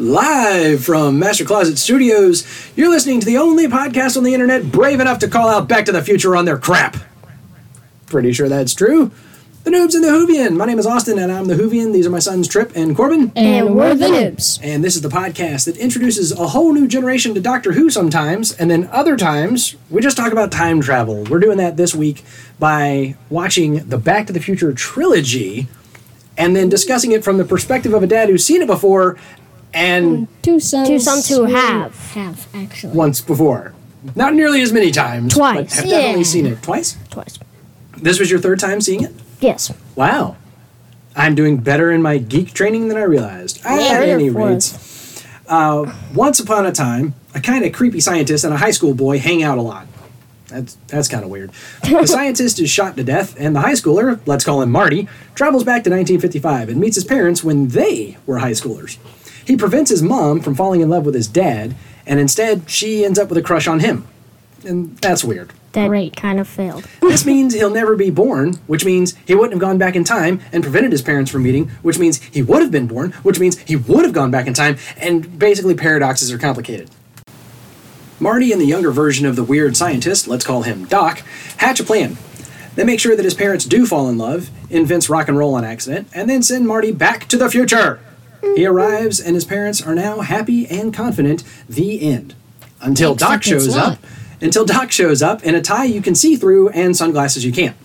Live from Master Closet Studios, you're listening to the only podcast on the internet brave enough to call out Back to the Future on their crap. Pretty sure that's true. The Noobs and the Hoovian. My name is Austin, and I'm the Hoovian. These are my sons Trip and Corbin. And we're the noobs. And this is the podcast that introduces a whole new generation to Doctor Who sometimes, and then other times we just talk about time travel. We're doing that this week by watching the Back to the Future trilogy and then discussing it from the perspective of a dad who's seen it before and Two sons. Two sons who have. Have, actually. once before. Not nearly as many times. Twice. But have definitely Yeah. seen it. Twice? Twice. This was your third time seeing it? Yes. Wow. I'm doing better in my geek training than I realized. At Yeah, any rate, uh, once upon a time, a kind of creepy scientist and a high school boy hang out a lot. That's that's kind of weird. The scientist is shot to death, and the high schooler, let's call him Marty, travels back to 1955 and meets his parents when they were high schoolers. He prevents his mom from falling in love with his dad, and instead she ends up with a crush on him. And that's weird. That Great. kind of failed. This means he'll never be born, which means he wouldn't have gone back in time and prevented his parents from meeting, which means he would have been born, which means he would have gone back in time, and basically paradoxes are complicated. Marty and the younger version of the weird scientist, let's call him Doc, hatch a plan. They make sure that his parents do fall in love, invents rock and roll on accident, and then send Marty back to the future. He arrives, and his parents are now happy and confident. The end. Until Doc Except shows not. up. Until Doc shows up in a tie you can see through and sunglasses you can't.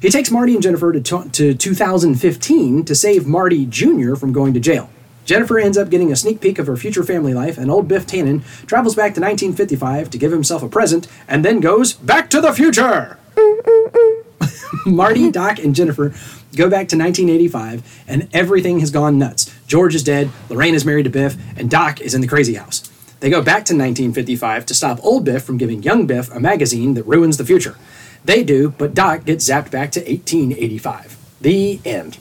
He takes Marty and Jennifer to, to, to 2015 to save Marty Jr. from going to jail. Jennifer ends up getting a sneak peek of her future family life, and old Biff Tannen travels back to 1955 to give himself a present, and then goes back to the future. Marty, Doc, and Jennifer go back to 1985, and everything has gone nuts. George is dead, Lorraine is married to Biff, and Doc is in the crazy house. They go back to 1955 to stop old Biff from giving young Biff a magazine that ruins the future. They do, but Doc gets zapped back to 1885. The end.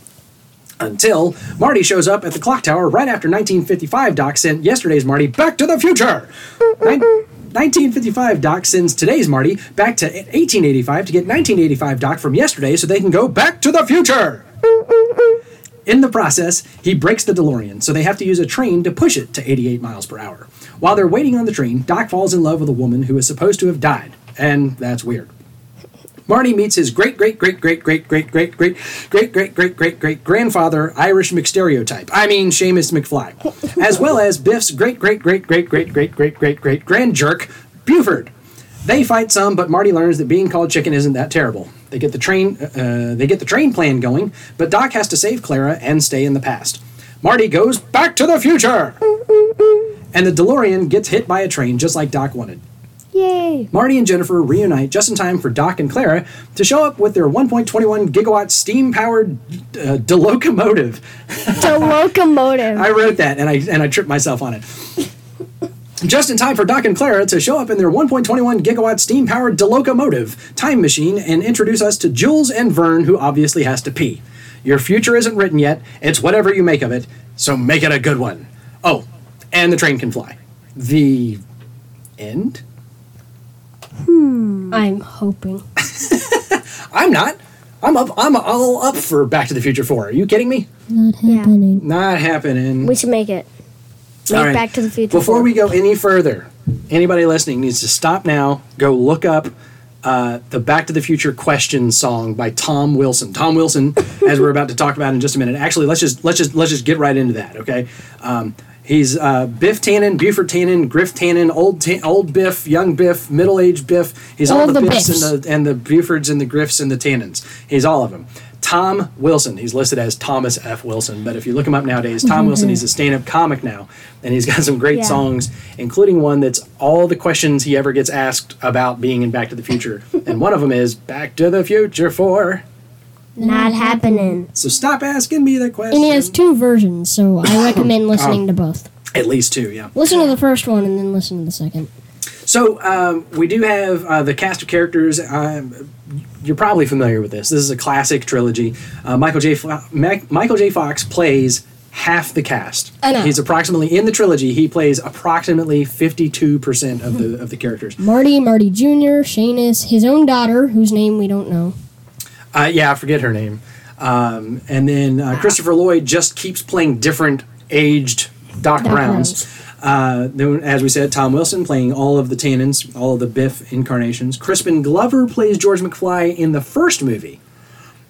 Until Marty shows up at the clock tower right after 1955 Doc sent yesterday's Marty back to the future. Nin- 1955 Doc sends today's Marty back to 1885 to get 1985 Doc from yesterday so they can go back to the future. In the process, he breaks the DeLorean, so they have to use a train to push it to 88 miles per hour. While they're waiting on the train, Doc falls in love with a woman who is supposed to have died, and that's weird. Marty meets his great great great great great great great great great great great great great grandfather Irish McStereotype. I mean Seamus McFly, as well as Biff's great great great great great great great great great great grand jerk Buford. They fight some, but Marty learns that being called chicken isn't that terrible. They get the train uh, they get the train plan going, but Doc has to save Clara and stay in the past. Marty goes back to the future, and the DeLorean gets hit by a train just like Doc wanted. Yay. Marty and Jennifer reunite just in time for Doc and Clara to show up with their 1.21 gigawatt steam powered uh, locomotive. The locomotive. I wrote that and I and I tripped myself on it. Just in time for Doc and Clara to show up in their 1.21 gigawatt steam powered locomotive time machine and introduce us to Jules and Verne, who obviously has to pee. Your future isn't written yet, it's whatever you make of it, so make it a good one. Oh, and the train can fly. The end? Hmm. I'm hoping. I'm not. I'm up. I'm all up for Back to the Future 4. Are you kidding me? Not Yeah. happening. Not happening. We should make it. All right. Back to the Future. Before we go any further, anybody listening needs to stop now, go look up uh, the Back to the Future question song by Tom Wilson. Tom Wilson, as we're about to talk about in just a minute. Actually, let's just let's just let's just get right into that. Okay. Um, he's uh, Biff Tannen, Buford Tannen, Griff Tannen, old Ta- old Biff, young Biff, middle aged Biff. He's all, All the, the Biffs, Biffs. and the and the Bufords and the Griffs and the Tannens. He's all of them. Tom Wilson. He's listed as Thomas F. Wilson, but if you look him up nowadays, Tom mm-hmm. Wilson, he's a stand-up comic now, and he's got some great Yeah. songs, including one that's all the questions he ever gets asked about being in Back to the Future, and one of them is Back to the Future 4. Not happening. So stop asking me the question. And he has two versions, so I recommend oh. listening to both. At least two, yeah. Listen to the first one and then listen to the second. So um, we do have uh, the cast of characters. Um, you're probably familiar with this. This is a classic trilogy. Uh, Michael J. Fo- Mac- Michael J. Fox plays half the cast. I know. He's approximately in the trilogy. He plays approximately 52 percent of the of the characters. Marty, Marty Jr., Seamus, his own daughter, whose name we don't know. Uh, yeah, I forget her name. Um, and then uh, Christopher Lloyd just keeps playing different aged Doc, Doc Browns. Uh, then, as we said, Tom Wilson playing all of the Tannens, all of the Biff incarnations. Crispin Glover plays George McFly in the first movie.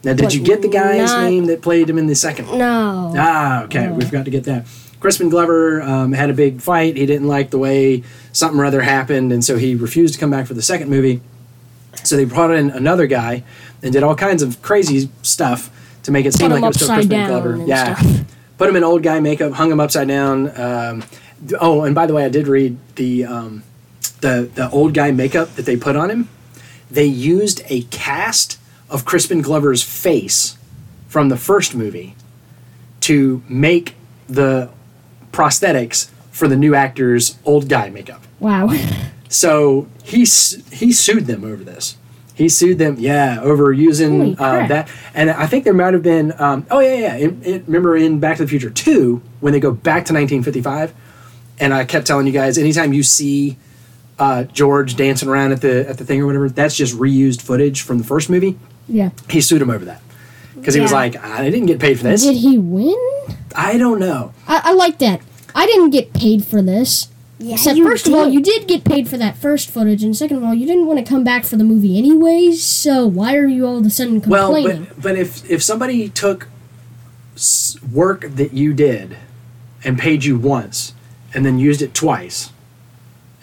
Now, did But you get the guy's not- name that played him in the second? one? No. Ah, okay. We forgot to get that. Crispin Glover um, had a big fight. He didn't like the way something or other happened, and so he refused to come back for the second movie. So they brought in another guy and did all kinds of crazy stuff to make it seem Put like it was still Crispin Glover. Yeah. stuff. Put him in old guy makeup, hung him upside down. Um, oh, and by the way, I did read the um, the the old guy makeup that they put on him. They used a cast of Crispin Glover's face from the first movie to make the prosthetics for the new actor's old guy makeup. Wow. So he he sued them over this. He sued them, yeah, over using uh, that. And I think there might have been, um, oh yeah, yeah. It, it, remember in Back to the Future Two when they go back to 1955, and I kept telling you guys, anytime you see uh, George dancing around at the at the thing or whatever, that's just reused footage from the first movie. Yeah. He sued him over that because he was like, I didn't get paid for this. Did he win? I don't know. I, I like that. I didn't get paid for this. Yeah, Except, you first of all, you did get paid for that first footage, and second of all, you didn't want to come back for the movie anyways. So why are you all of a sudden Well, complaining? but but if if somebody took work that you did and paid you once and then used it twice,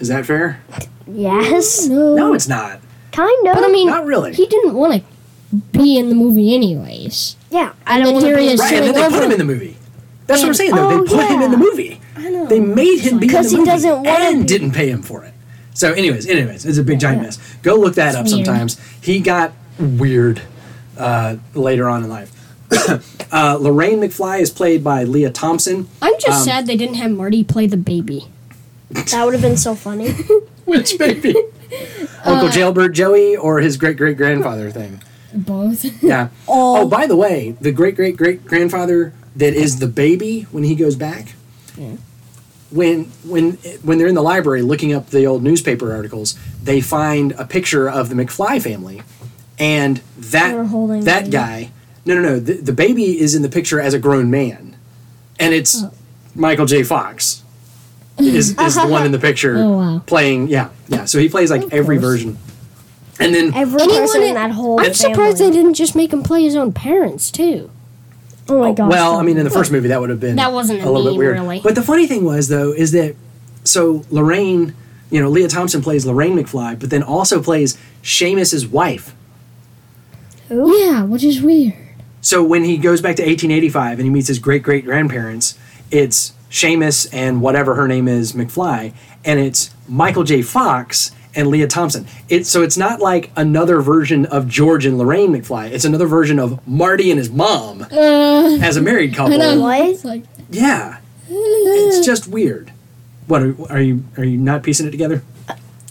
is that fair? Yes. no, No, it's not. Kind of. But I mean, Not really. he didn't want to be in the movie anyways. yeah. I And don't then want here he to is Right, and then they put him in the movie. That's what I'm saying, though. Oh, they put him in the movie. I know. They made him be in the Because he movie doesn't wanna and be. didn't pay him for it. So, anyways, anyways, it's a big giant mess. Go look that up weird. sometimes. He got weird uh, later on in life. uh, Lorraine McFly is played by Lea Thompson. I'm just Um, sad they didn't have Marty play the baby. That would have been so funny. Which baby? Uncle Jailbird Joey or his great great grandfather thing? Both. Yeah. Oh. Oh, by the way, the great great great grandfather that is the baby when he goes back. When when when they're in the library looking up the old newspaper articles, they find a picture of the McFly family, and that that the- guy. No, no, no. The, the baby is in the picture as a grown man, and it's Oh. Michael J. Fox. Is, is the one in the picture Oh, wow. playing? Yeah, yeah. So he plays like every course. version, and then Every person in in- that whole I'm surprised they didn't just make him play his own parents too. Oh my oh, gosh. Well, I mean, in the first movie, that would have been That wasn't a little bit weird. really. But the funny thing was, though, is that so Lorraine, you know, Lea Thompson plays Lorraine McFly, but then also plays Seamus's wife. Who? Yeah, which is weird. So when he goes back to 1885 and he meets his great great grandparents, it's Seamus and whatever her name is McFly, and it's Michael J. Fox and Lea Thompson. It's so it's not like another version of George and Lorraine McFly. It's another version of Marty and his mom Uh, as a married I couple. know. What? Yeah, it's just weird. What are, are you? Are you not piecing it together,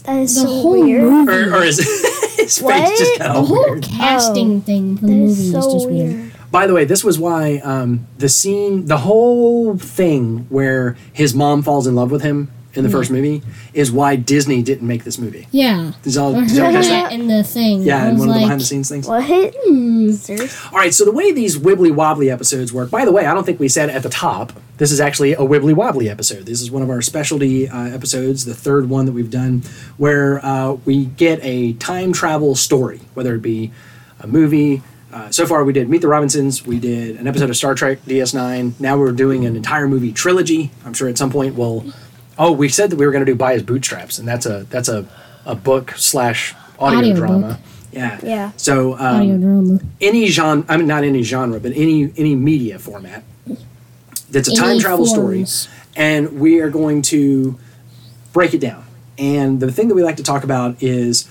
That is the so whole weird. movie, or, or is his face What? just kind the of whole weird? casting thing for the movie is is so just weird. weird. By the way, this was why um, the scene, the whole thing where his mom falls in love with him in the first movie, is why Disney didn't make this movie. Yeah. Did y'all, I did y'all catch that? that in the thing. Yeah, in was one of the behind the scenes things. What? Seriously? All right, so the way these wibbly wobbly episodes work, by the way, I don't think we said at the top, this is actually a wibbly wobbly episode. This is one of our specialty uh, episodes, the third one that we've done, where uh, we get a time travel story, whether it be a movie. Uh, so far, we did Meet the Robinsons, we did an episode of Star Trek DS9. Now we're doing an entire movie trilogy. I'm sure at some point we'll. Oh, we said that we were going to do By His Bootstraps, and that's a that's a, a book slash audio Audio drama. book. Yeah. Yeah. So um, Audio drama. any genre i mean not any genre but any any media format that's a time travel forms. story and we are going to break it down. And the thing that we like to talk about is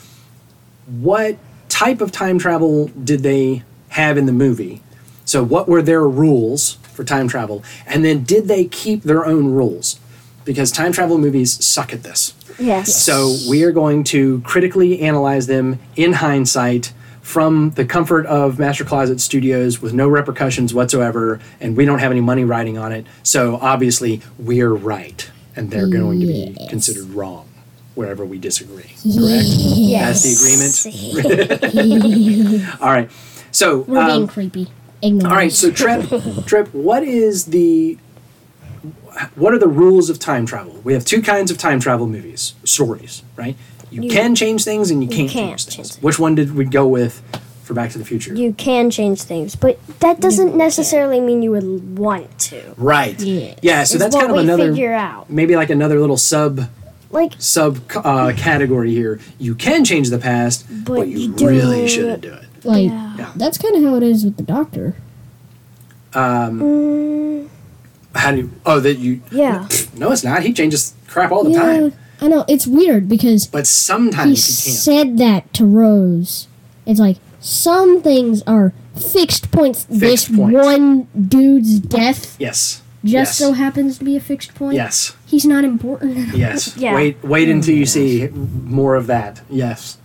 what type of time travel did they have in the movie? So what were their rules for time travel? And then did they keep their own rules? Because time travel movies suck at this. Yes. so we are going to critically analyze them in hindsight from the comfort of Master Closet Studios with no repercussions whatsoever, and we don't have any money riding on it. So obviously we're right, and they're going to be considered wrong wherever we disagree. Correct? Yes. That's the agreement. All right. So We're being um, creepy. Ignore all right. So Trip, Trip, what is the what are the rules of time travel? We have two kinds of time travel movies, stories, right? You, You- can change things and you you can't, can't change things. change things. Which one did we go with for Back to the Future? You can change things, but that doesn't necessarily mean you would want to. right. Yeah. Yeah. So Is that's what kind of we another figure out. maybe like another little sub Like sub uh, category here. You can change the past, but, But you, you really don't- shouldn't do it. Like Yeah. Yeah. that's kind of how it is with the doctor. Um, mm, how do you? Oh, that you? Yeah. No, it's not. He changes crap all the yeah, time. I know it's weird because But he sometimes he, can't. said that to Rose. It's like some things are fixed points. this points. one dude's death Yes. just yes. so happens to be a fixed point. Yes. He's not important. Yes. Yeah. Wait. Wait until you see more of that. Yes.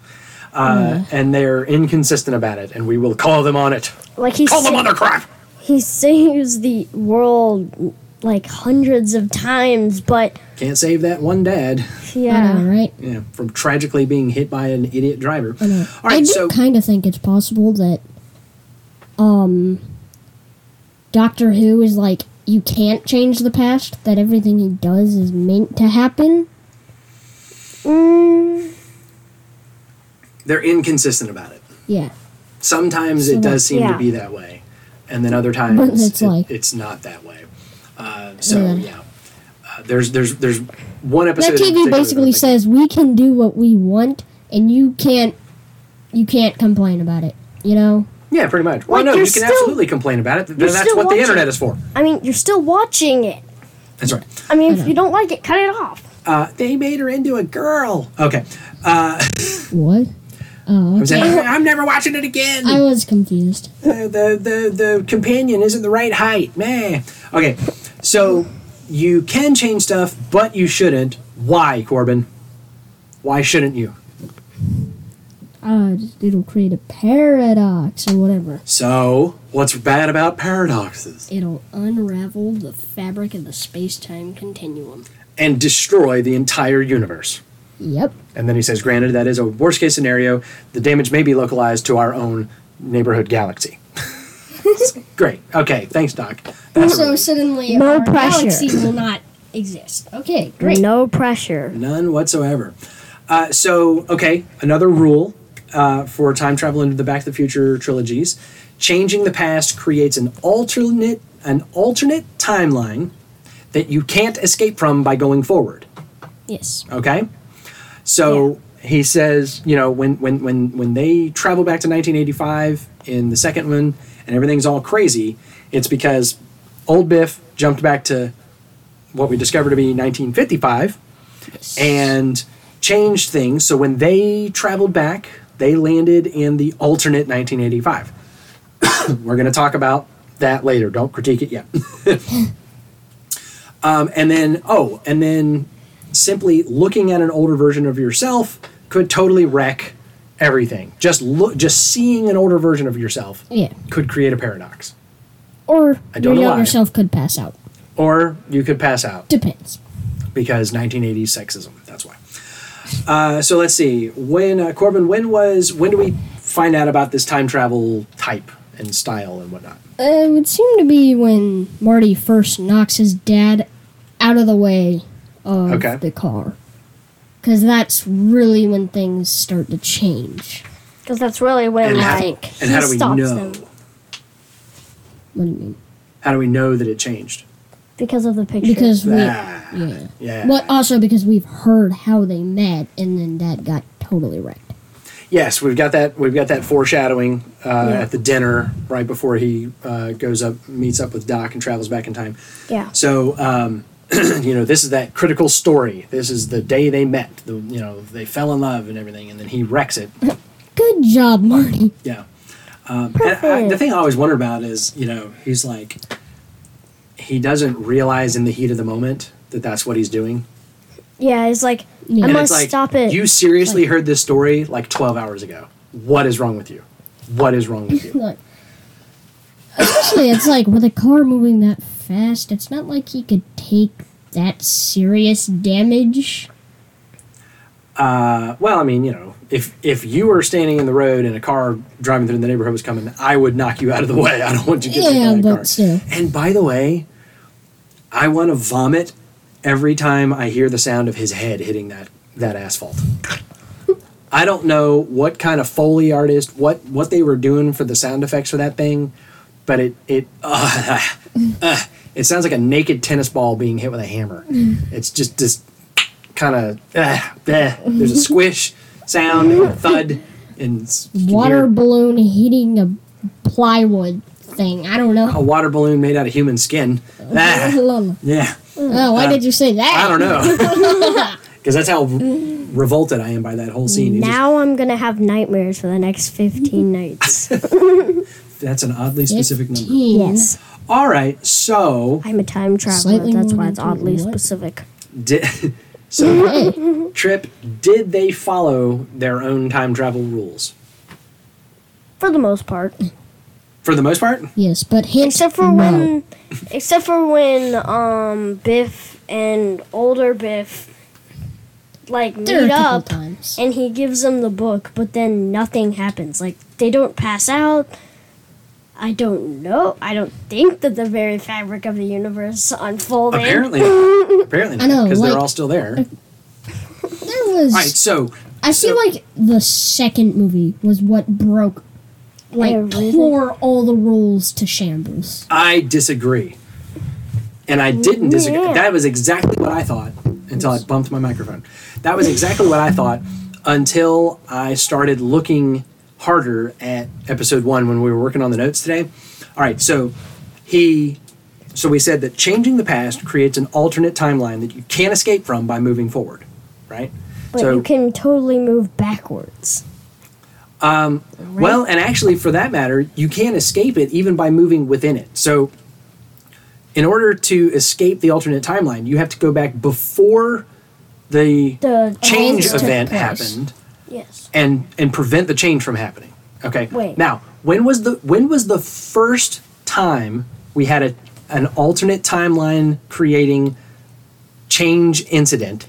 Uh, And they're inconsistent about it, and we will call them on it. like he Call them sa- on their crap. he saves the world like hundreds of times, but Can't save that one dad. I yeah. know, right? Yeah, from tragically being hit by an idiot driver. I know. All right, I do so kind of think it's possible that, um, Doctor Who is like you can't change the past. That everything he does is meant to happen. Mm, they're inconsistent about it. Yeah. Sometimes So it does seem to be that way, and then other times it's it- like- it's not that way. Uh, so Yeah. uh, there's there's there's one episode. That TV that basically I'm says we can do what we want, and you can't. You can't complain about it. You know. Yeah, pretty much. Well, Like, no, you can still- absolutely complain about it. That's what the internet is for. I mean, you're still watching it. That's right. I mean, I if you don't like it, cut it off. Uh, they made her into a girl. Okay. Uh, What? Oh, I'm, saying, okay. I'm never watching it again. I was confused. Uh, the, the the companion isn't the right height. Meh. Okay, so you can change stuff, but you shouldn't. Why, Corbin? Why shouldn't you? Uh, it'll create a paradox or whatever. So, what's bad about paradoxes? It'll unravel the fabric of the space-time continuum. And destroy the entire universe. Yep. And then he says, granted, that is a worst case scenario. The damage may be localized to our own neighborhood galaxy. Great. Okay. Thanks, Doc. That's a so relief. suddenly No our pressure. galaxy will not exist. Okay, great. No pressure. None whatsoever. Uh, so, okay, another rule uh, for time travel into the Back to the Future trilogies: changing the past creates an alternate an alternate timeline that you can't escape from by going forward. Yes. Okay, so he says, you know, when when when when they travel back to 1985 in the second one, and everything's all crazy, it's because old Biff jumped back to what we discovered to be 1955 and changed things. So when they traveled back, they landed in the alternate 1985. We're going to talk about that later. Don't critique it yet. um, and then, oh, and then simply looking at an older version of yourself could totally wreck everything. Just look, just seeing an older version of yourself Yeah. could create a paradox, Or I don't your know younger why. self could pass out. or you could pass out. Depends. because 1980s sexism. That's why. Uh, so let's see. When uh, Corbin, when was when do we find out about this time travel type and style and whatnot? Uh, it would seem to be when Marty first knocks his dad out of the way of Okay. the car. Because that's really when things start to change. Because that's really when, And how- like, and he how do we stops know? them. What do you mean? How do we know that it changed? Because of the picture. Because we. Ah, Yeah. yeah. But also because we've heard how they met and then that got totally wrecked. Yes, we've got that. We've got that foreshadowing uh, Yeah. at the dinner right before he uh, goes up, meets up with Doc, and travels back in time. yeah. So, um, you know, this is that critical story. This is the day they met. The, you know, they fell in love and everything, and then he wrecks it. Good job, Marty. Yeah. Um, I, the thing I always wonder about is, you know, he's like, he doesn't realize in the heat of the moment that that's what he's doing. Yeah, it's like, Yeah. I must like, stop it. you seriously heard this story like 12 hours ago. What is wrong with you? What is wrong with you? Like, especially, it's like with a car moving that fast, it's not like he could take that serious damage. Uh, well, I mean, you know, if if you were standing in the road and a car driving through the neighborhood was coming, I would knock you out of the way. I don't want you to get Yeah, a but car. still. And by the way, I want to vomit every time I hear the sound of his head hitting that that asphalt. I don't know what kind of foley artist, what what they were doing for the sound effects for that thing, but it it uh, uh, it sounds like a naked tennis ball being hit with a hammer. It's just just kind of uh, there's a squish sound, and thud, and s- you can Water hear balloon hitting a plywood thing. I don't know. a water balloon made out of human skin. Ah, oh, yeah, why Uh, did you say that? I don't know. Because that's how re- revolted I am by that whole scene. It just- Now I'm gonna have nightmares for the next 15 nights. that's an oddly specific number. yes. All right, so I'm a time traveler. Slightly That's why it's oddly what? specific. did so Hey, Trip did they follow their own time travel rules For the most part. for the most part? yes, but hint Except for no. when except for when um Biff and older Biff like There meet up times. and he gives them the book, but then nothing happens. Like they don't pass out. I don't know. I don't think that the very fabric of the universe unfolded. Apparently, not. apparently I know, because they're all still there. Uh, there was. All right, so I feel like the second movie was what broke, like, Everything. tore all the rules to shambles. I disagree, and I didn't disagree. Yeah. That was exactly what I thought until I bumped my microphone. That was exactly what I thought until I started looking harder at episode one when we were working on the notes today. All right, so he, so we said that changing the past creates an alternate timeline that you can't escape from by moving forward, right? But so you can totally move backwards. Um, well, and actually, for that matter, you can't escape it even by moving within it. So, in order to escape the alternate timeline, you have to go back before the The change event happened Yes. and and prevent the change from happening. Okay. Wait. Now, when was the when was the first time we had a an alternate timeline creating change incident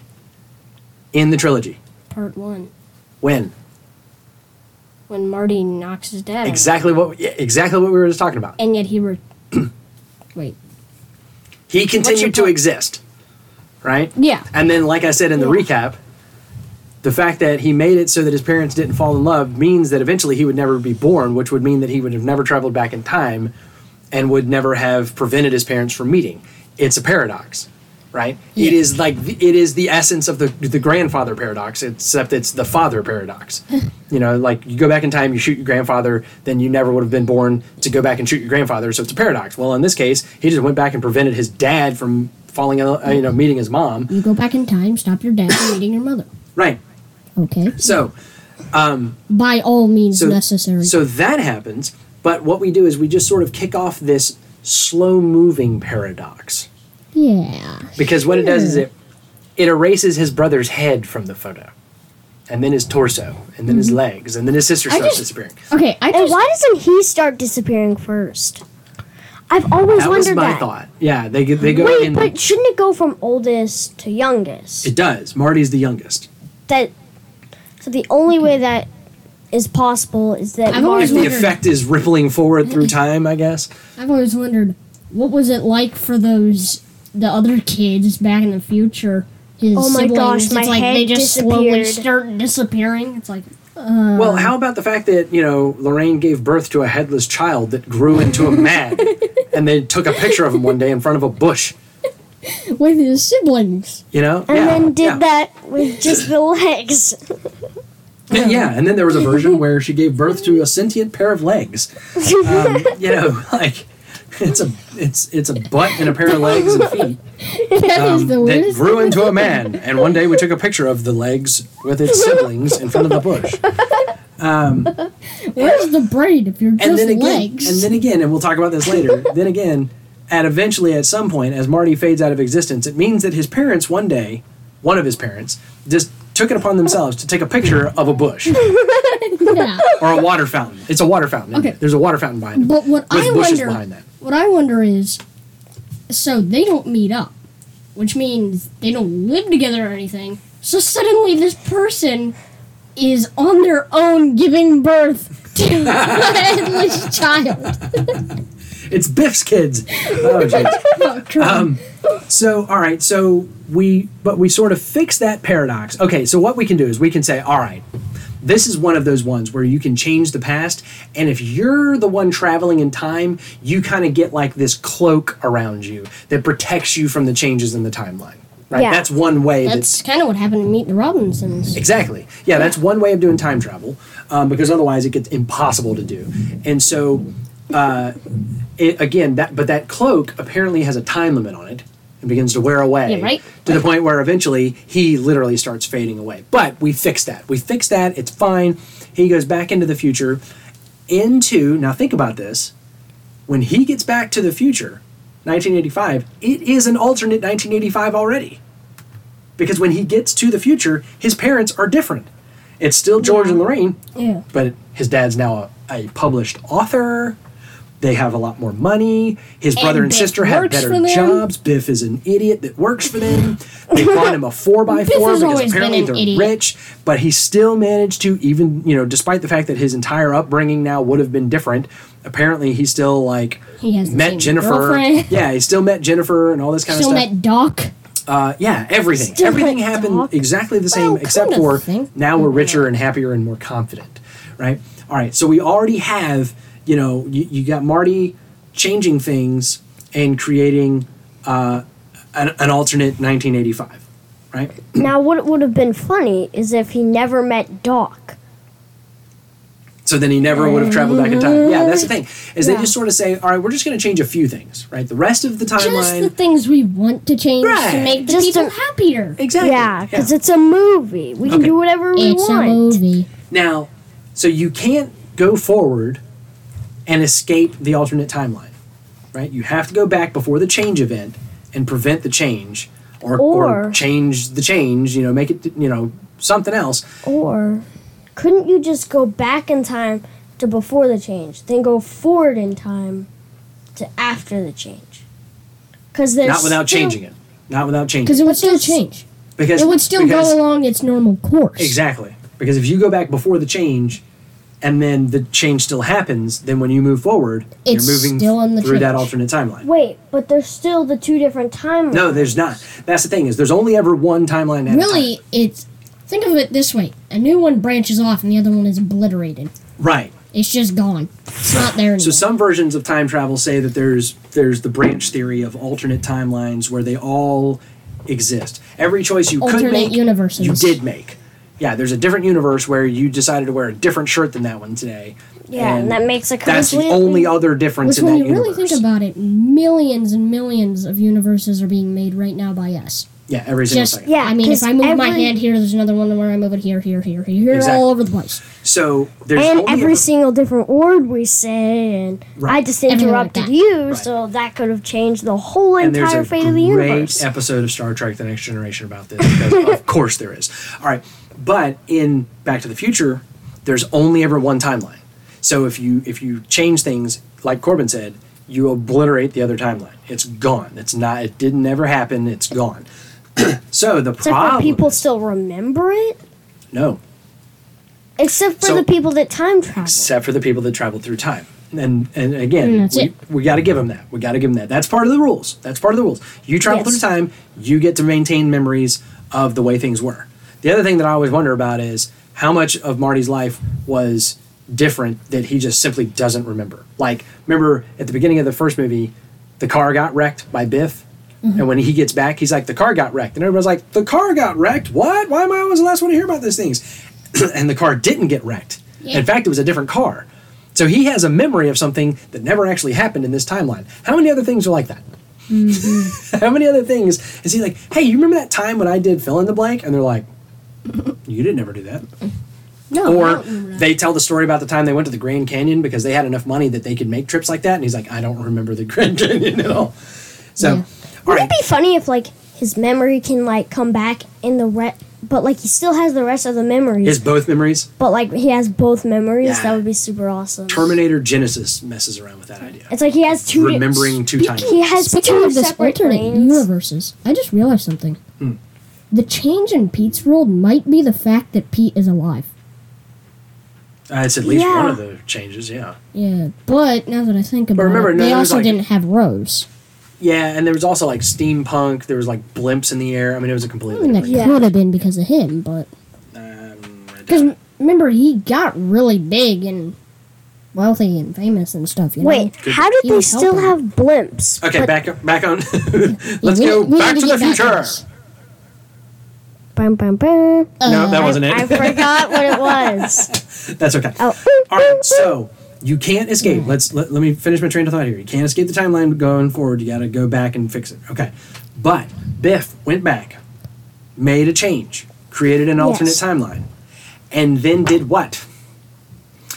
in the trilogy? Part one, When? when Marty knocks his dad out. Exactly what yeah, exactly what we were just talking about. And yet he were. Wait. He continued to point? exist, right? Yeah. And then, like I said in the recap, the fact that he made it so that his parents didn't fall in love means that eventually he would never be born, which would mean that he would have never traveled back in time and would never have prevented his parents from meeting. It's a paradox, right? It Yeah. is like the, it is the essence of the the grandfather paradox, except it's the father paradox. you know, like you go back in time, you shoot your grandfather, then you never would have been born to go back and shoot your grandfather. So it's a paradox. Well, in this case, he just went back and prevented his dad from falling, in, you know, meeting his mom. You go back in time, stop your dad from meeting your mother. Right. Okay. So By all means so necessary. So that happens, but what we do is we just sort of kick off this slow moving paradox yeah. because what it does is it it erases his brother's head from the photo, and then his torso, and then his legs, and then his sister Mm-hmm. I starts just- disappearing. Okay, I And why doesn't he start disappearing first? I've always That was wondered my that. thought. Yeah, they they go Wait, in. but shouldn't it go from oldest to youngest? it does. Marty's the youngest. that so the only way that is possible is that I've always The wondered- effect is rippling forward through time, I guess. I've always wondered what was it like for those the other kids back in the future. His Oh my siblings. gosh, it's my like they just slowly disappeared. start disappearing. It's like uh. Well, how about the fact that, you know, Lorraine gave birth to a headless child that grew into a man and they took a picture of him one day in front of a bush, with his siblings. you know? and yeah, then did yeah. that with just the legs. And yeah, and then there was a version where she gave birth to a sentient pair of legs. Um, you know, like it's a it's it's a butt and a pair of legs and feet That is um, the that grew into a man. And one day we took a picture of the legs with its siblings in front of the bush. Where's the brain if you're And just then again, legs? and then again, and we'll talk about this later. then again, at eventually at some point, as Marty fades out of existence, it means that his parents one day, one of his parents, just took it upon themselves to take a picture of a bush yeah. or a water fountain. It's a water fountain. Okay. There's a water fountain behind it. But what I wonder, behind that. what I wonder is, so they don't meet up, which means they don't live together or anything. So suddenly, this person is on their own giving birth to a headless child. It's Biff's kids. Oh, jeez. Um, So, all right, so we, but we sort of fix that paradox. Okay, so what we can do is we can say, all right, this is one of those ones where you can change the past, and if you're the one traveling in time, you kind of get like this cloak around you that protects you from the changes in the timeline. Right? Yeah. That's one way That's kind of what happened to Meet the Robinsons. Exactly. Yeah, that's one way of doing time travel, um, because otherwise it gets impossible to do. And so, uh, it, again, that but that cloak apparently has a time limit on it and begins to wear away Yeah, right. to the point where eventually he literally starts fading away. But we fixed that. We fixed that. It's fine. He goes back into the future. Into now, think about this. When he gets back to the future, 1985, it is an alternate 1985 already because when he gets to the future, his parents are different. It's still George and Lorraine, Yeah. but his dad's now a, a published author. They have a lot more money. His brother and Biff sister have better jobs. Biff is an idiot that works for them. They bought him a four by four because apparently they're idiot. rich, but he still managed to even you know, despite the fact that his entire upbringing now would have been different. Apparently, he still like He met Jennifer. Yeah, he still met Jennifer and all this kind Still of stuff. met Doc. Uh, yeah, everything. Still everything happened exactly the same, Well, except for now we're richer and happier and more confident, right? All right, so we already have, you know, you, you got Marty changing things and creating uh, an, an alternate 1985, right? Now, what would have been funny is if he never met Doc. So then he never would have traveled back in time. Yeah, that's the thing. Is they just sort of say, all right, we're just going to change a few things, right? The rest of the timeline. Just the things we want to change Right. to make the Just people to- happier. exactly. Yeah, because it's a movie. We can do whatever we It's a want. movie. Now, so you can't go forward and escape the alternate timeline, right? You have to go back before the change event and prevent the change, or, or, Or- change the change. You know, make it you know something else. Or couldn't you just go back in time to before the change, then go forward in time to after the change? Because there's Not without still- changing it. Not without changing. Because it would still change. because It would still because, go along its normal course. exactly because if you go back before the change. And then the change still happens. Then when you move forward, It's you're moving still in the through that alternate timeline. Wait, but there's still the two different timelines. No, there's not. That's the thing is there's only ever one timeline. At a Really, time. it's think of it this way: a new one branches off, and the other one is obliterated. right? It's just gone. It's not there anymore. So some versions of time travel say that there's there's the branch theory of alternate timelines where they all exist. Every choice you could make, universes. you did make. Yeah, there's a different universe where you decided to wear a different shirt than that one today. Yeah, and that makes a that's the only other difference Which, in when that you universe. really think about it, millions and millions of universes are being made right now by us. yeah, every single Just, second. Yeah, I mean, if I move my hand here, there's another one where I move it here, here, here, here, Exactly. all over the place. So there's and every ever- single different word we say, and I just Everything like interrupted you, Right. so that could have changed the whole and entire fate of the universe. There's a great episode of Star Trek: The Next Generation about this. Because of course there is. All right, but in Back to the Future, there's only ever one timeline. So if you if you change things, like Corbin said, you obliterate the other timeline. It's gone. It's not. It didn't ever happen. It's gone. so the Except for problem. people still remember it, no, except for So- the people that time travel. except for the people that traveled through time. And and again, Mm, we, we got to give them that. We got to give them that. That's part of the rules. That's part of the rules. You travel Yes. through time, you get to maintain memories of the way things were. The other thing that I always wonder about is how much of Marty's life was different that he just simply doesn't remember. Like, remember at the beginning of the first movie, the car got wrecked by Biff. Mm-hmm. And when he gets back, he's like, the car got wrecked. And everyone's like, the car got wrecked? What? Why am I always the last one to hear about these things? and the car didn't get wrecked. Yeah. In fact, it was a different car. So he has a memory of something that never actually happened in this timeline. How many other things are like that? Mm-hmm. How many other things is he like, hey, you remember that time when I did fill in the blank? And they're like, you didn't ever do that. No, Or don't remember that. they tell the story about the time they went to the Grand Canyon because they had enough money that they could make trips like that. And he's like, I don't remember the Grand Canyon at all. So, Yeah. Would right. it be funny if like his memory can like come back in the re- but like he still has the rest of the memories, His both memories? but like he has both memories? Yeah. That would be super awesome. Terminator Genisys messes around with that idea. It's like he has two. Remembering two times. He has Speaking two of this separate alternate brains. universes, I just realized something. Hmm. The change in Pete's world might be the fact that Pete is alive. Uh, it's at least Yeah. one of the changes, yeah. Yeah, but now that I think about remember, it, no, they also like- didn't have Rose. Yeah, and there was also like steampunk. There was like blimps in the air. I mean, it was a completely mean, that different. Yeah. could have been because of him, but Um, because doubt remember he got really big and wealthy and famous and stuff. You know? Wait, how did He they still helping. have blimps? okay, But- back back on. Let's we- go we back to the get back future. This. Bum, bum, bum. no, that wasn't it. I forgot what it was. That's okay. Oh. All right, so you can't escape. Mm. Let's let, let me finish my train of thought here. You can't escape the timeline going forward. You got to go back and fix it. Okay, but Biff went back, made a change, created an alternate Yes. timeline, and then did what?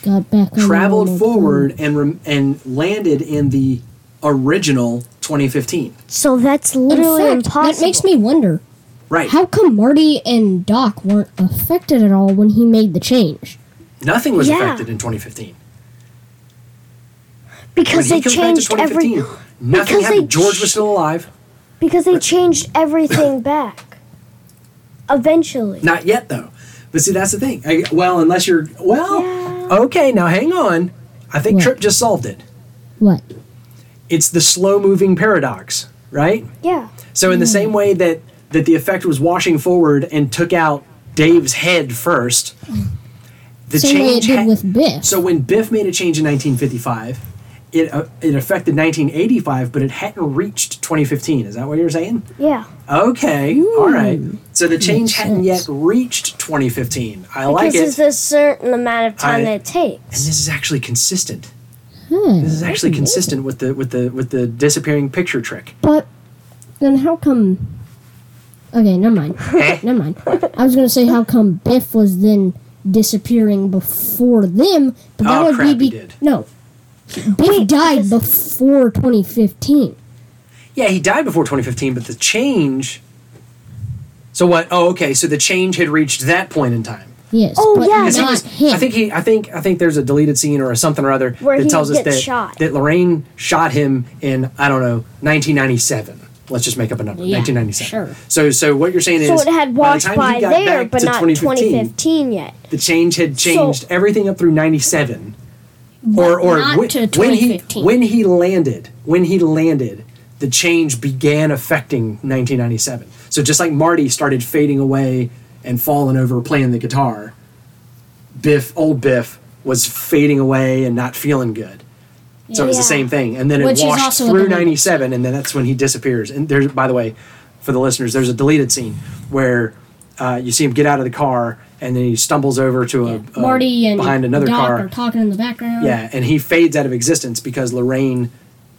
Got back. on the Traveled normal forward and rem- and landed in the original 2015. So that's In literally fact, impossible. that makes me wonder Right. how come Marty and Doc weren't affected at all when he made the change. Nothing was Yeah. affected in 2015. because when they he comes back to changed every 2015, nothing because they happened. George was still alive. because they changed everything back. Eventually. Not yet, though. But see, that's the thing. I, well, unless you're well, Yeah. okay. Now hang on. I think What? Trip just solved it. What? It's the slow-moving paradox, right? Yeah. So in the mm. same way that that the effect was washing forward and took out Dave's head first, the Same way it change. did ha- with Biff. so when Biff made a change in 1955, it uh, it affected 1985, but it hadn't reached 2015. Is that what you're saying? Yeah. Okay, all right. So the change Makes hadn't yet reached 2015. I like it. Because it. it's a certain amount of time I- that it takes. and this is actually consistent. Hmm, This is actually that's amazing. consistent with the with the with the disappearing picture trick. But then how come? Okay, never mind. never mind. I was gonna say how come Biff was then disappearing before them, but that Oh, would crap, be, he be did. no. Biff died before 2015. Yeah, he died before 2015, but the change. So what? Oh, okay. So the change had reached that point in time. Yes. Oh, but yeah, not was- him. I think he. I think. I think there's a deleted scene or something or other Where that he tells us that shot. that Lorraine shot him in I don't know 1997. Let's just make up a number. Yeah, 1997. sure. So so what you're saying So is it had by the walked time he by got there, back but to not 2015 yet. the change had changed everything up through 97 or or not when, to when he when he landed when he landed the change began affecting 1997 so just like marty started fading away and falling over playing the guitar biff old biff was fading away and not feeling good so it was the same thing and then it Which washed through 97 and then that's when he disappears and there's by the way for the listeners there's a deleted scene where uh, you see him get out of the car and then he stumbles over to a, a Marty and behind another Doc car are talking in the background. yeah, and he fades out of existence because Lorraine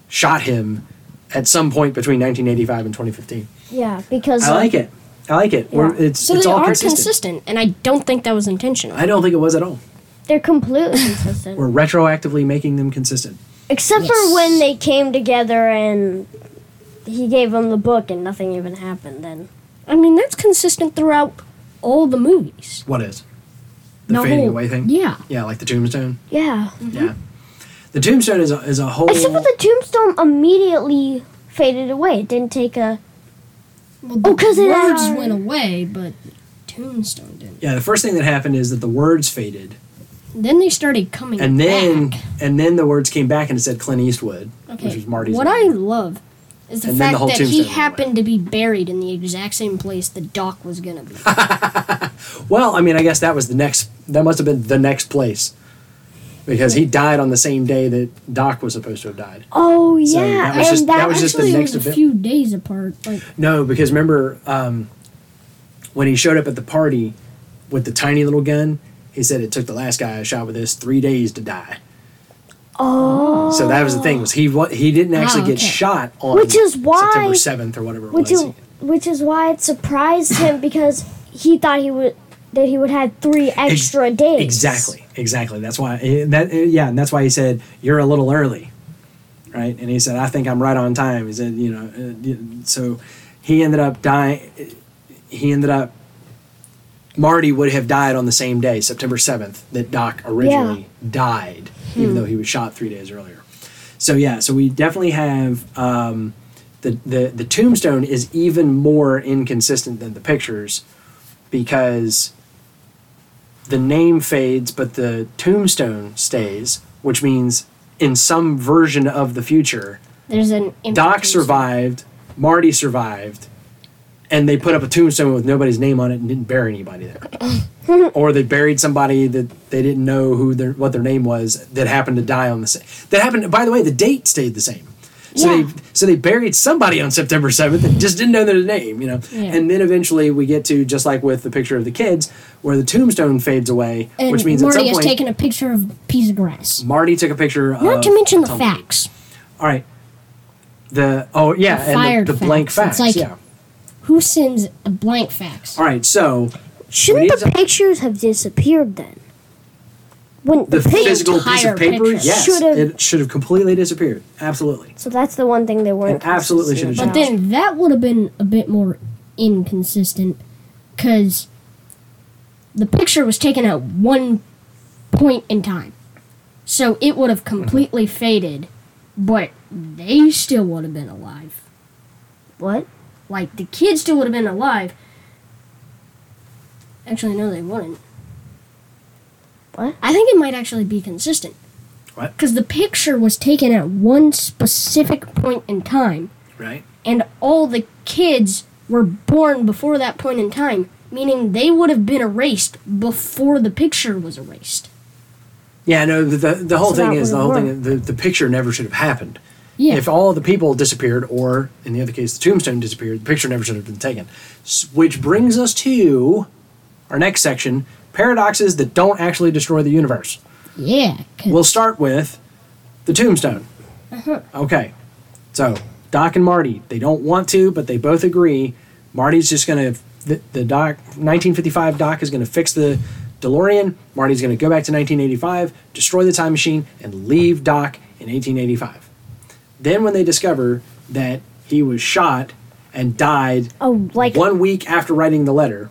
shot him at some point between 1985 and 2015. Yeah, because I like it. I like it. Yeah. it's So it's they all are consistent. consistent. and I don't think that was intentional. I don't think it was at all. they're completely consistent. We're retroactively making them consistent. Except Yes. for when they came together and he gave them the book and nothing even happened then. I mean, that's consistent throughout all the movies. What is the, The fading whole- away thing? Yeah. yeah, like the tombstone. Yeah. Yeah, mm-hmm. the tombstone is a, is a whole. Except for the tombstone immediately faded away. It didn't take a. Well, Oh, 'cause the it words had- went away, but Tombstone didn't. yeah, the first thing that happened is that the words faded, Then they started coming and then back. and then the words came back and it said Clint Eastwood, which was Marty's. What name. I love is the And then the fact that he happened to be buried in the exact same place the Doc was gonna be. Well, I mean, I guess that was the next. That must have been the next place, because he died on the same day that Doc was supposed to have died. Oh So yeah, that was and just- that, that was just the next was a event. few days apart. Like, No, because remember um, when he showed up at the party with the tiny little gun, he said it took the last guy I shot with this three days to die. oh, So that was the thing was he he didn't actually Ah, get shot on Which is why- September seventh or whatever it which was. is which is why it surprised him because he thought he would that he would have three extra days. Exactly, exactly. That's why eh, that eh, yeah, and that's why he said you're a little early, right? And he said I think I'm right on time. He said you know, uh, so he ended up dying. He ended up. Marty would have died on the same day, September seventh, that Doc originally died, even though he was shot three days earlier. So yeah, so we definitely have um, the the the tombstone is even more inconsistent than the pictures because the name fades, but the tombstone stays, which means in some version of the future, There's an Doc tombstone. survived, Marty survived, and they put up a tombstone with nobody's name on it and didn't bury anybody there. or they buried somebody that they didn't know who their what their name was that happened to die on the same. That happened. By the way, the date stayed the same. So Yeah. they so they buried somebody on September seventh and just didn't know their name, you know. Yeah. And then eventually we get to just like with the picture of the kids, where the tombstone fades away, And which means Marty at some has point taken a picture of a piece of grass. Marty took a picture. Not to mention the facts. All right. The oh yeah, The and the, the blank facts. like- yeah. Who sends a blank fax? All right. So Shouldn't the to- pictures have disappeared then? When the, the, physical piece of paper, picture. yes, Should've- it should have completely disappeared. Absolutely. So that's the one thing they weren't. It absolutely should've But then that would have been a bit more inconsistent because the picture was taken at one point in time. So it would have completely faded, but they still would have been alive. What? Like the kids still would have been alive. Actually, no, they wouldn't. What? I think it might actually be consistent. What? Because the picture was taken at one specific point in time, Right. and all the kids were born before that point in time, meaning they would have been erased before the picture was erased. Yeah. No. The the, the whole So thing is the would've whole thing. The, the picture never should have happened. Yeah. If all the people disappeared, or in the other case, the tombstone disappeared, the picture never should have been taken. Which brings us to our next section: paradoxes that don't actually destroy the universe. Yeah. We'll start with the tombstone. Uh-huh. Okay. So, Doc and Marty, they don't want to, but they both agree. Marty's just going to, the, the Doc, 1955 Doc is going to fix the DeLorean. Marty's going to go back to 1985, destroy the time machine, and leave Doc in 1885. Then, when they discover that he was shot and died Oh, like one week after writing the letter,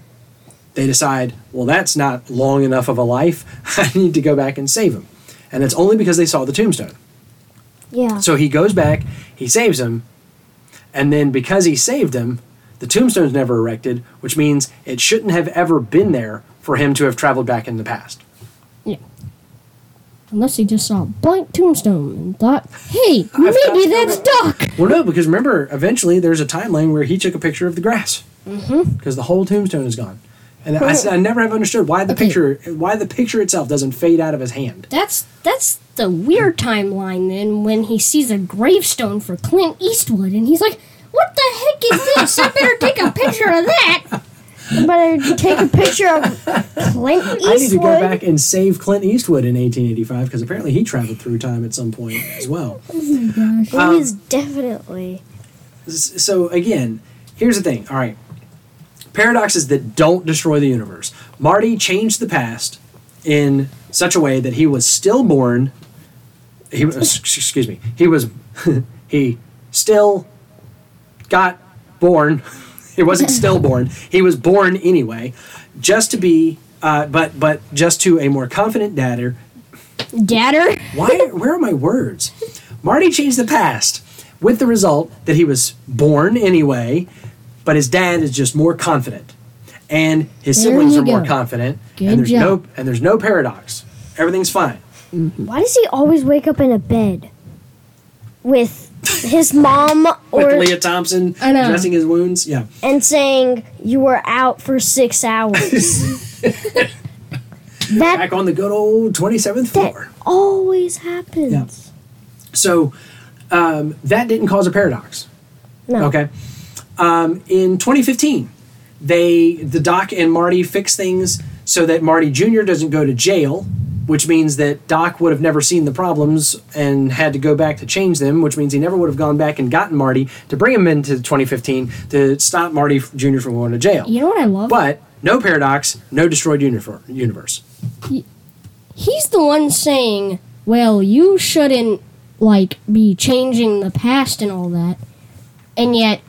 they decide, well, that's not long enough of a life. I need to go back and save him. And it's only because they saw the tombstone. yeah. So he goes back, he saves him, and then because he saved him, the tombstone's never erected, which means it shouldn't have ever been there for him to have traveled back in the past. Unless he just saw a blank tombstone and thought, hey, maybe that's Doc. Well, no, because remember, eventually there's a timeline where he took a picture of the grass Mm-hmm. because the whole tombstone is gone. And I never have understood why the Okay. picture why the picture itself doesn't fade out of his hand. That's that's the weird timeline then when he sees a gravestone for Clint Eastwood and he's like, what the heck is this? I better take a picture of that. Better take a picture of Clint Eastwood. I need to go back and save Clint Eastwood in 1885 because apparently he traveled through time at some point as well. Oh It Um, is definitely. So again, here's the thing. All right, paradoxes that don't destroy the universe. Marty changed the past in such a way that he was still born. He was excuse me. He was he still got born. He wasn't stillborn. He was born anyway, just to be, uh, but but just to a more confident dadder Dadder? why? Where are my words? Marty changed the past with the result that he was born anyway, but his dad is just more confident, and his There siblings are more go. confident, Good and there's job. no and there's no paradox. Everything's fine. Why does he always wake up in a bed with his mom or With Lea Thompson I know. dressing his wounds, yeah. and saying you were out for six hours? that Back on the good old twenty seventh that floor. always happens. Yeah. So um, that didn't cause a paradox. No. Okay. Um, in 2015, they the Doc and Marty fix things so that Marty Jr. doesn't go to jail, which means that Doc would have never seen the problems and had to go back to change them, which means he never would have gone back and gotten Marty to bring him into 2015 to stop Marty Jr. from going to jail. You know what I love? But no paradox, no destroyed universe. He's the one saying, well, you shouldn't, like, be changing the past and all that. And yet,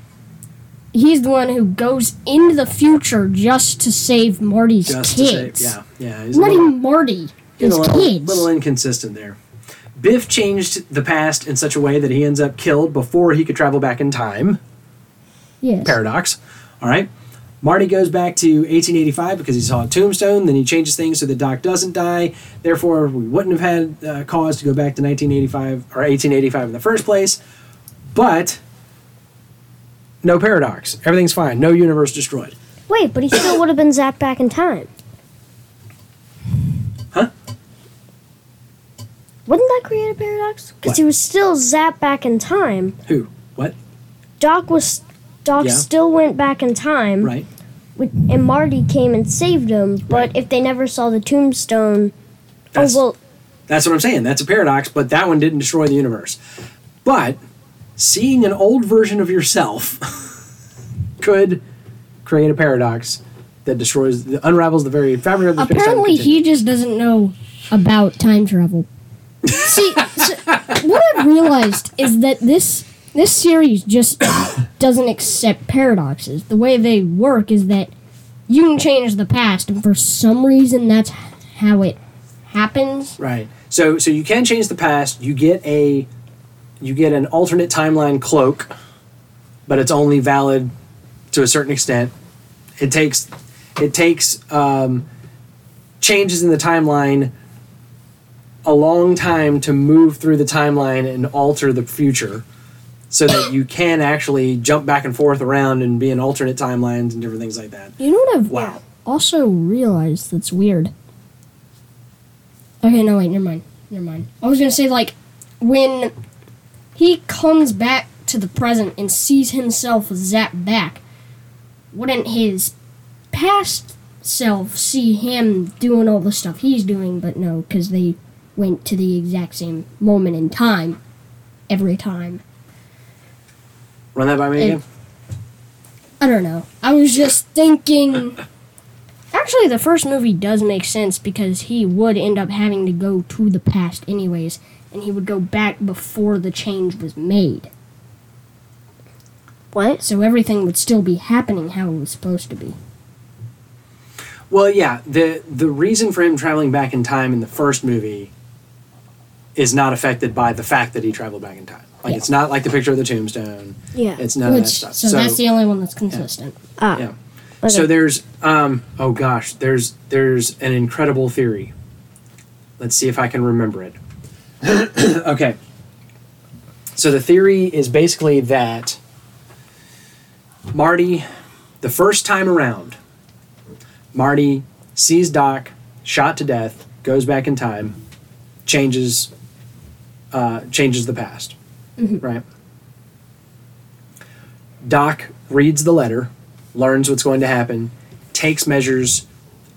he's the one who goes into the future just to save Marty's Just kids. to say, yeah, yeah. he's Not even Marty. A little, kids. little inconsistent there. Biff changed the past in such a way that he ends up killed before he could travel back in time. yes. Paradox. All right. Marty goes back to 1885 because he saw a tombstone. Then he changes things so that Doc doesn't die. Therefore, we wouldn't have had uh, cause to go back to 1985 or 1885 in the first place. but no paradox. Everything's fine. No universe destroyed. Wait, but he still would have been zapped back in time. Wouldn't that create a paradox? Because he was still zapped back in time. Who? What? Doc was. Doc Yeah. still went back in time. Right. with- And Marty came and saved him. But Right. if they never saw the tombstone. Oh, That's- oh, well. That's what I'm saying. That's a paradox, but that one didn't destroy the universe. But seeing an old version of yourself could create a paradox that destroys, that unravels the very fabric of the space-time Apparently, he just doesn't know about time travel. See, so what I've realized is that this this series just doesn't accept paradoxes. The way they work is that you can change the past, and for some reason, that's how it happens. Right. So so you can change the past. You get a you get an alternate timeline cloak, but it's only valid to a certain extent. It takes it takes um, changes in the timeline a long time to move through the timeline and alter the future so that you can actually jump back and forth around and be in alternate timelines and different things like that. You know what I've Wow. also realized that's weird? Okay, no, wait, never mind. Never mind. I was gonna say, like, when he comes back to the present and sees himself zapped back, wouldn't his past self see him doing all the stuff he's doing? But no, because they went to the exact same moment in time every time. Run that by me And- again. I don't know. I was just thinking. Actually, the first movie does make sense because he would end up having to go to the past anyways, and he would go back before the change was made. What? So everything would still be happening how it was supposed to be. Well, yeah, the the reason for him traveling back in time in the first movie is not affected by the fact that he traveled back in time. Like Yeah. it's not like the picture of the tombstone. Yeah. It's none of that stuff. so, that's the only one that's consistent. Ah. yeah. Okay. So there's um oh gosh, there's there's an incredible theory. Let's see if I can remember it. okay. So the theory is basically that Marty, the first time around, Marty sees Doc shot to death, goes back in time, changes uh, changes the past. Right. Doc reads the letter, learns what's going to happen, takes measures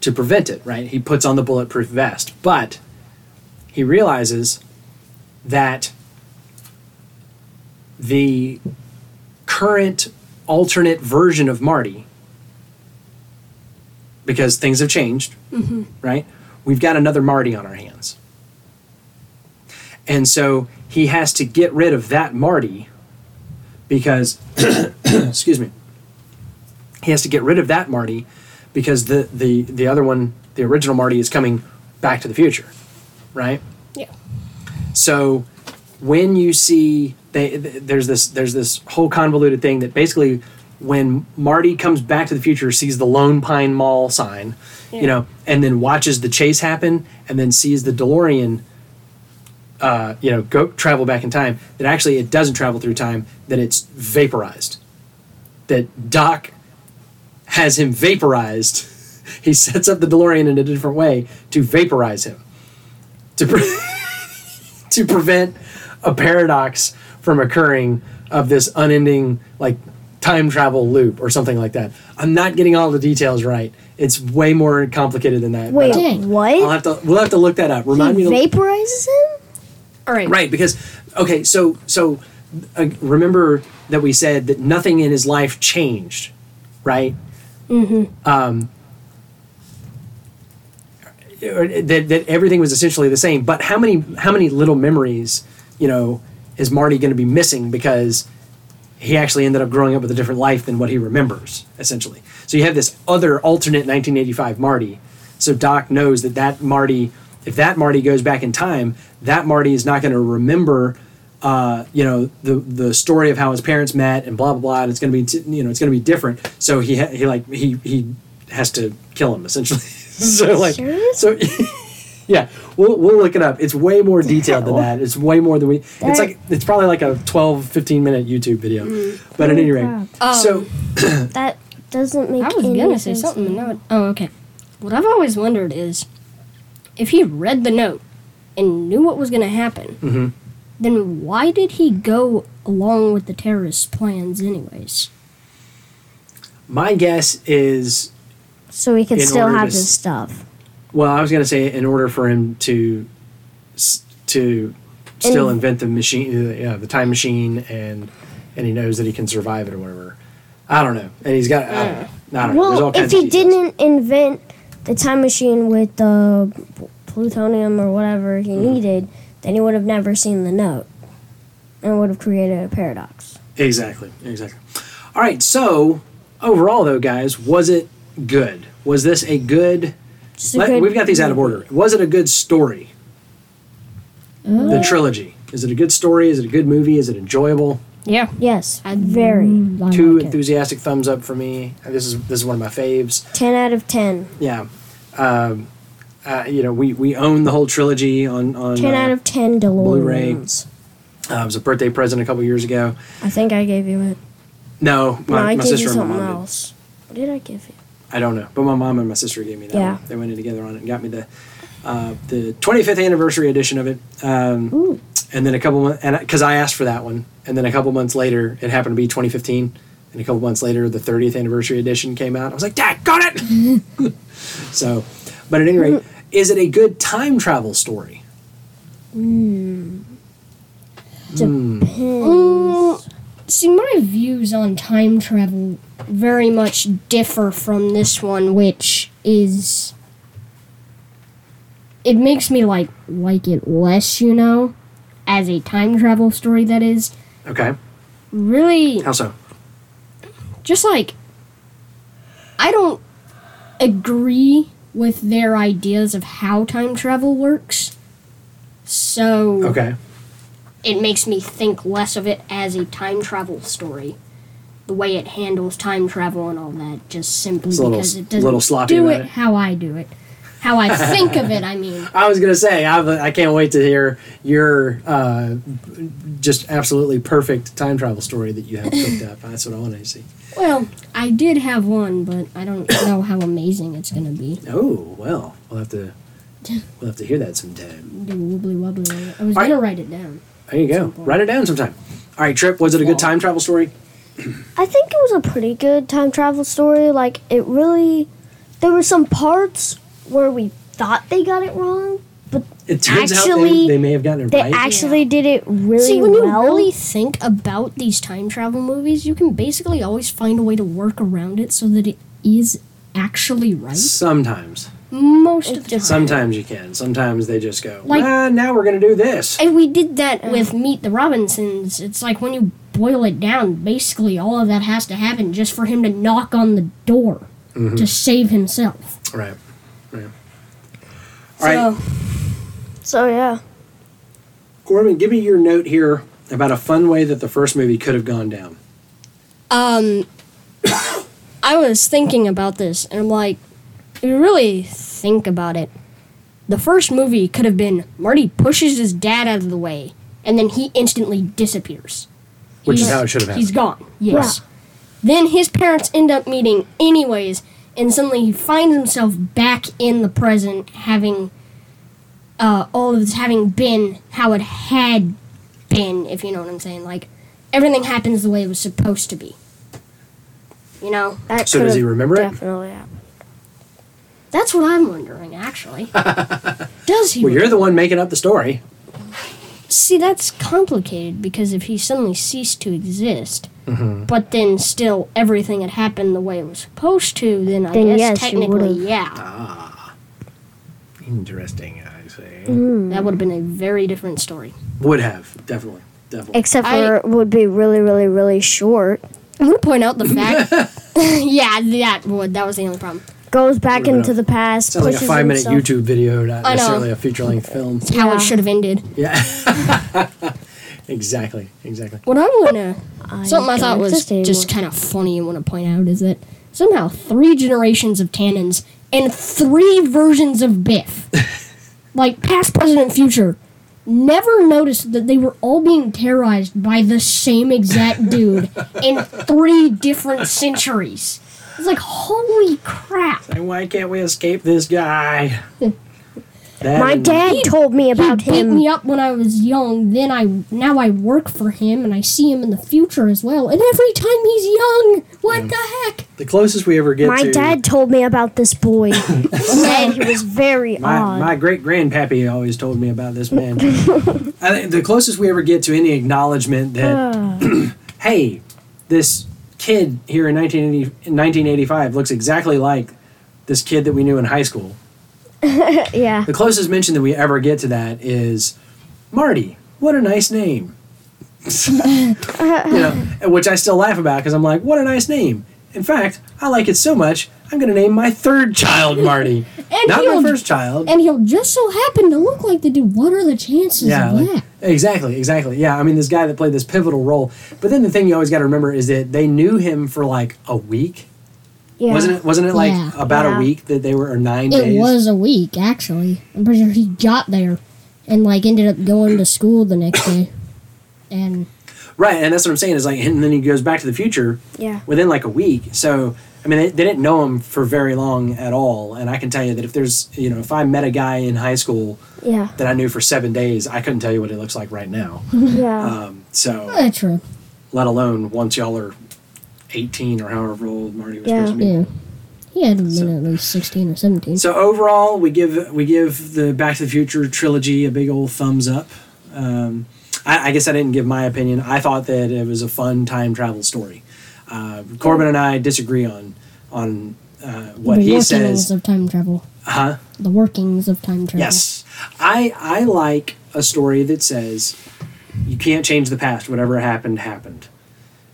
to prevent it, right? He puts on the bulletproof vest. But he realizes that the current alternate version of Marty, because things have changed, right? We've got another Marty on our hands. And so he has to get rid of that Marty because, excuse me, he has to get rid of that Marty because the, the, the other one, the original Marty, is coming back to the future, right? Yeah. So when you see they, there's this there's this whole convoluted thing that basically when Marty comes back to the future sees the Lone Pine Mall sign, you know, and then watches the chase happen and then sees the DeLorean uh, you know, go travel back in time, that actually it doesn't travel through time, that it's vaporized. That Doc has him vaporized. He sets up the DeLorean in a different way to vaporize him. To pre- to prevent a paradox from occurring of this unending like time travel loop or something like that. I'm not getting all the details right. It's way more complicated than that. Wait, Dang. what? I'll have to we'll have to look that up. Remind he me vaporizes him? All right. Right, because okay, so so uh, remember that we said that nothing in his life changed, right? Mm-hmm. Um, that that everything was essentially the same. But how many how many little memories, you know, is Marty going to be missing because he actually ended up growing up with a different life than what he remembers, essentially. So you have this other alternate 1985 Marty. So Doc knows that that Marty, if that Marty goes back in time, that Marty is not going to remember, uh, you know, the the story of how his parents met and blah blah blah. And it's going to be, t- you know, it's going to be different. So he ha- he like he he has to kill him essentially. so like Serious? so Yeah, we'll, we'll look it up. It's way more detailed than that. It's way more than we. It's like it's probably like a 12, 15 minute YouTube video. But at any rate, crap. so That doesn't make I was any gonna say something, but now oh, okay. What I've always wondered is, if he read the note and knew what was gonna happen, Mhm. then why did he go along with the terrorist plans, anyways? my guess is So we could still have to this stuff. well, I was gonna say in order for him to to still And- invent the machine, uh, yeah, the time machine, and and he knows that he can survive it or whatever. I don't know, and he's got. I don't know. I don't know. Well, kinds if of he details. didn't invent the time machine with the plutonium or whatever he Mm-hmm. needed, then he would have never seen the note and would have created a paradox. Exactly, exactly. All right, so overall, though, guys, was it good? Was this a good? A Let, good we've got these out of order. Was it a good story? the trilogy. Is it a good story? Is it a good movie? Is it enjoyable? Yeah, Yes, I very. Two like it. enthusiastic thumbs up for me. This is this is one of my faves. 10 out of 10. Yeah. Um, uh, you know, we, we own the whole trilogy on on. 10 uh, out of 10 Blu-ray. Uh, it was a birthday present a couple years ago. I think I gave you it. No, No, my, I my gave you sister and my something mom did. What did I give you? I don't know, but my mom and my sister gave me that. Yeah. one. They went in together on it and got me the uh, the 25th anniversary edition of it. Um, Ooh. And then a couple months, and because I asked for that one, and then a couple months later, it happened to be 2015, and a couple months later, the 30th anniversary edition came out. I was like, "Dad, got it!" so, but at any rate, is it a good time travel story? Mm, see, my views on time travel very much differ from this one, which is. It makes me like like it less, you know, as a time travel story. That is Okay, really how so? just like I don't agree with their ideas of how time travel works. So Okay, it makes me think less of it as a time travel story. The way it handles time travel and all that, just simply a little because it doesn't little sloppy do it, it. how I do it, how I think of it. I mean, I was gonna say I've, I can't wait to hear your uh, just absolutely perfect time travel story that you have cooked up. That's what I want to see. well, I did have one, but I don't know how amazing it's gonna be. Oh well, we'll have to we'll have to hear that sometime. Do wibbly wobbly. I was All right. gonna write it down. There you go. Write it down sometime. All right, Trip. Was it a good time travel story? I think it was a pretty good time travel story. Like, it really. There were some parts where we thought they got it wrong, but It turns out they, Actually, they may have gotten it they right. They actually did it really See, when well. you really think about these time travel movies, you can basically always find a way to work around it so that it is actually right. Sometimes, Most of the just- time. sometimes you can. Sometimes they just go. Like- ah, now we're gonna do this. And we did that with Meet the Robinsons. It's like when you boil it down, basically all of that has to happen just for him to knock on the door to save himself. Right. Right. All right, So, so, yeah. Corbin, give me your note here about a fun way that the first movie could have gone down. um, I was thinking about this, and I'm like, if you really think about it, the first movie could have been Marty pushes his dad out of the way, and then he instantly disappears. Which is how it should have happened. He's gone. Yes. Then his parents end up meeting anyways, and suddenly he finds himself back in the present, having uh, all of this having been how it had been, if you know what I'm saying. Like everything happens the way it was supposed to be. You know, That So does he remember it? Definitely happened. that's what I'm wondering. Actually, does he? Well, you're the one making up the story. See, that's complicated because if he suddenly ceased to exist, mm-hmm. but then still everything had happened the way it was supposed to, then I Then guess yes, technically, would've. yeah, ah, Interesting, I say. Hmm. that would have been a very different story. Would have definitely, definitely. Except I- for it would be really, really, really short. I'm gonna point out the fact, yeah, that would that was the only problem. Goes back into the past. Sounds like a pushes five minute himself- YouTube video, not I know. necessarily a feature length film. It's how Yeah. it should have ended. Yeah. exactly, exactly. What I'm gonna I something I don't thought was exist anymore. just kind of funny and want to point out is that somehow three generations of Tannens and three versions of Biff like past, present, and future, never noticed that they were all being terrorized by the same exact dude in three different centuries. It's like, holy crap. And why can't we escape this guy? That My and- dad told me about him. he beat him. me up when I was young. Then I now I work for him, and I see him in the future as well. And every time he's young, what the heck? The closest we ever get to My to dad told me about this boy. He said he was very my, odd. my great grandpappy always told me about this man. I think the closest we ever get to any acknowledgement that hey, this kid here in 1980, 1985 looks exactly like this kid that we knew in high school. yeah. The closest mention that we ever get to that is Marty. What a nice name. you know, which I still laugh about because I'm like, what a nice name. In fact, I like it so much, I'm going to name my third child Marty. And Not my first child. And he'll just so happen to look like the dude. What are the chances Yeah, of like- that? exactly, exactly. Yeah, I mean, this guy that played this pivotal role. But then the thing you always got to remember is that they knew him for like a week. Yeah. Wasn't it? Wasn't it like Yeah. about Yeah. a week that they were, or nine It days? It was a week, actually. I'm pretty sure he got there and like ended up going to school the next day. And Right, and that's what I'm saying is like, and then he goes back to the future Yeah. within like a week. So, I mean, they, they didn't know him for very long at all. And I can tell you that if there's, you know, if I met a guy in high school Yeah. that I knew for seven days, I couldn't tell you what he looks like right now. Yeah. Um, so, that's true. let alone once y'all are 18 or however old Marty was Yeah. supposed to be. Yeah. He had been So- at least 16 or 17. So overall, we give we give the Back to the Future trilogy a big old thumbs up. Um, I, I guess I didn't give my opinion. I thought that it was a fun time travel story. Uh, Corbin and I disagree on on uh, what the he workings of time travel. Huh? The workings of time travel. Yes, I I like a story that says you can't change the past. Whatever happened happened.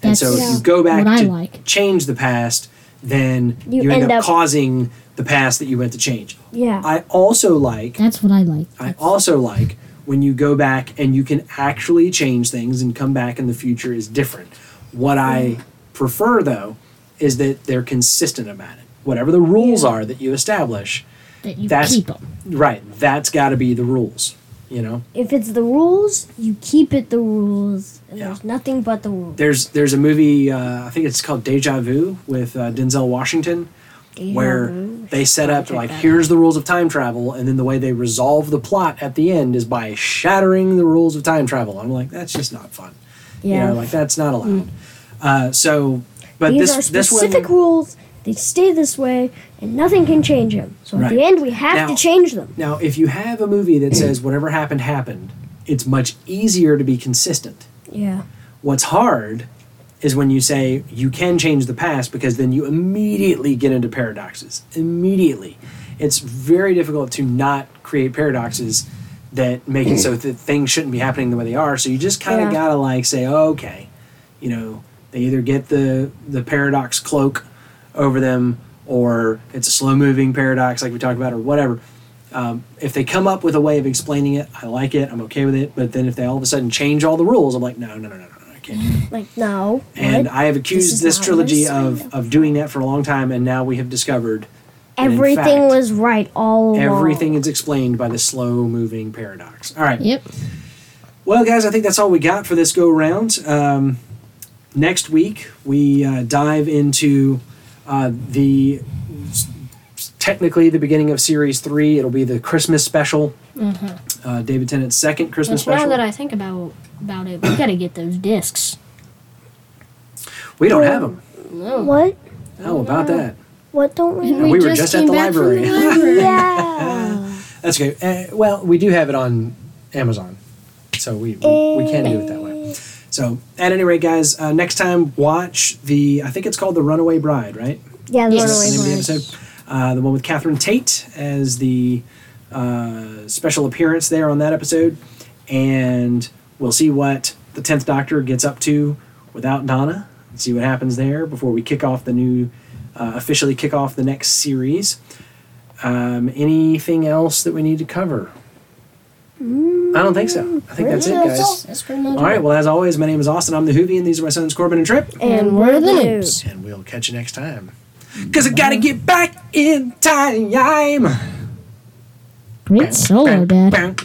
And so That's if you go back to like. change the past, then you, You end, end up, up- causing the past that you went to change. yeah. I also like That's what I like. I also like when you go back and you can actually change things and come back in the future is different. What I prefer though is that they're consistent about it. Whatever the rules are that you establish, that you that's- keep them. right, that's got to be the rules, you know. if it's the rules, you keep it the rules. And Yeah. there's nothing but the rules. There's there's a movie uh, I think it's called Deja Vu with uh, Denzel Washington where they set up check like here's the rules of time travel and then the way they resolve the plot at the end is by shattering the rules of time travel. I'm like that's just not fun. Yeah. You know, like that's not allowed. Uh, so, but These this are this specific one rules. They stay this way, and nothing can change them. So at Right. the end, we have Now- to change them. now, if you have a movie that says whatever happened happened, it's much easier to be consistent. Yeah. What's hard is when you say you can change the past because then you immediately get into paradoxes. Immediately, it's very difficult to not create paradoxes that make it so that things shouldn't be happening the way they are. So you just kind of Yeah. gotta like say, okay, you know, they either get the the paradox cloak over them, or it's a slow moving paradox like we talked about, or whatever. Um, if they come up with a way of explaining it, I like it. I'm okay with it. But then if they all of a sudden change all the rules, I'm like, no, no, no, no, no, I. Like no. And what? I have accused is this, not what I trilogy of, of doing that for a long time, and now we have discovered everything fact, was right all along. everything is explained by the slow moving paradox. All right. Yep. Well, guys, I think that's all we got for this go round. Um, next week, we uh, dive into uh, the technically the beginning of series three. It'll be the Christmas special. Uh, David Tennant's second Christmas Which now special. that I think about about it, we gotta get those discs. we don't have them. No. What? How about that? What don't we? We were just at came the back from library. library. yeah. That's okay. Uh, well, we do have it on Amazon, so we we, we can do it that way. So, at any rate, guys, uh, next time watch the I think it's called the Runaway Bride, right? Yeah, the Yes. runaway That's the name of the bride. Uh, the one with Catherine Tate as the uh, special appearance there on that episode, and we'll see what the tenth Doctor gets up to without Donna. and See what happens there before we kick off the new, uh, officially kick off the next series. Um, anything else that we need to cover? I don't think so. I think that's it, guys. That's much All right. Well, as always, my name is Austin. I'm the Hoovy, and these are my sons, Corbin and Trip. And we're the noobs. And we'll catch you next time. Because I got to get back in time. Great solo, Dad.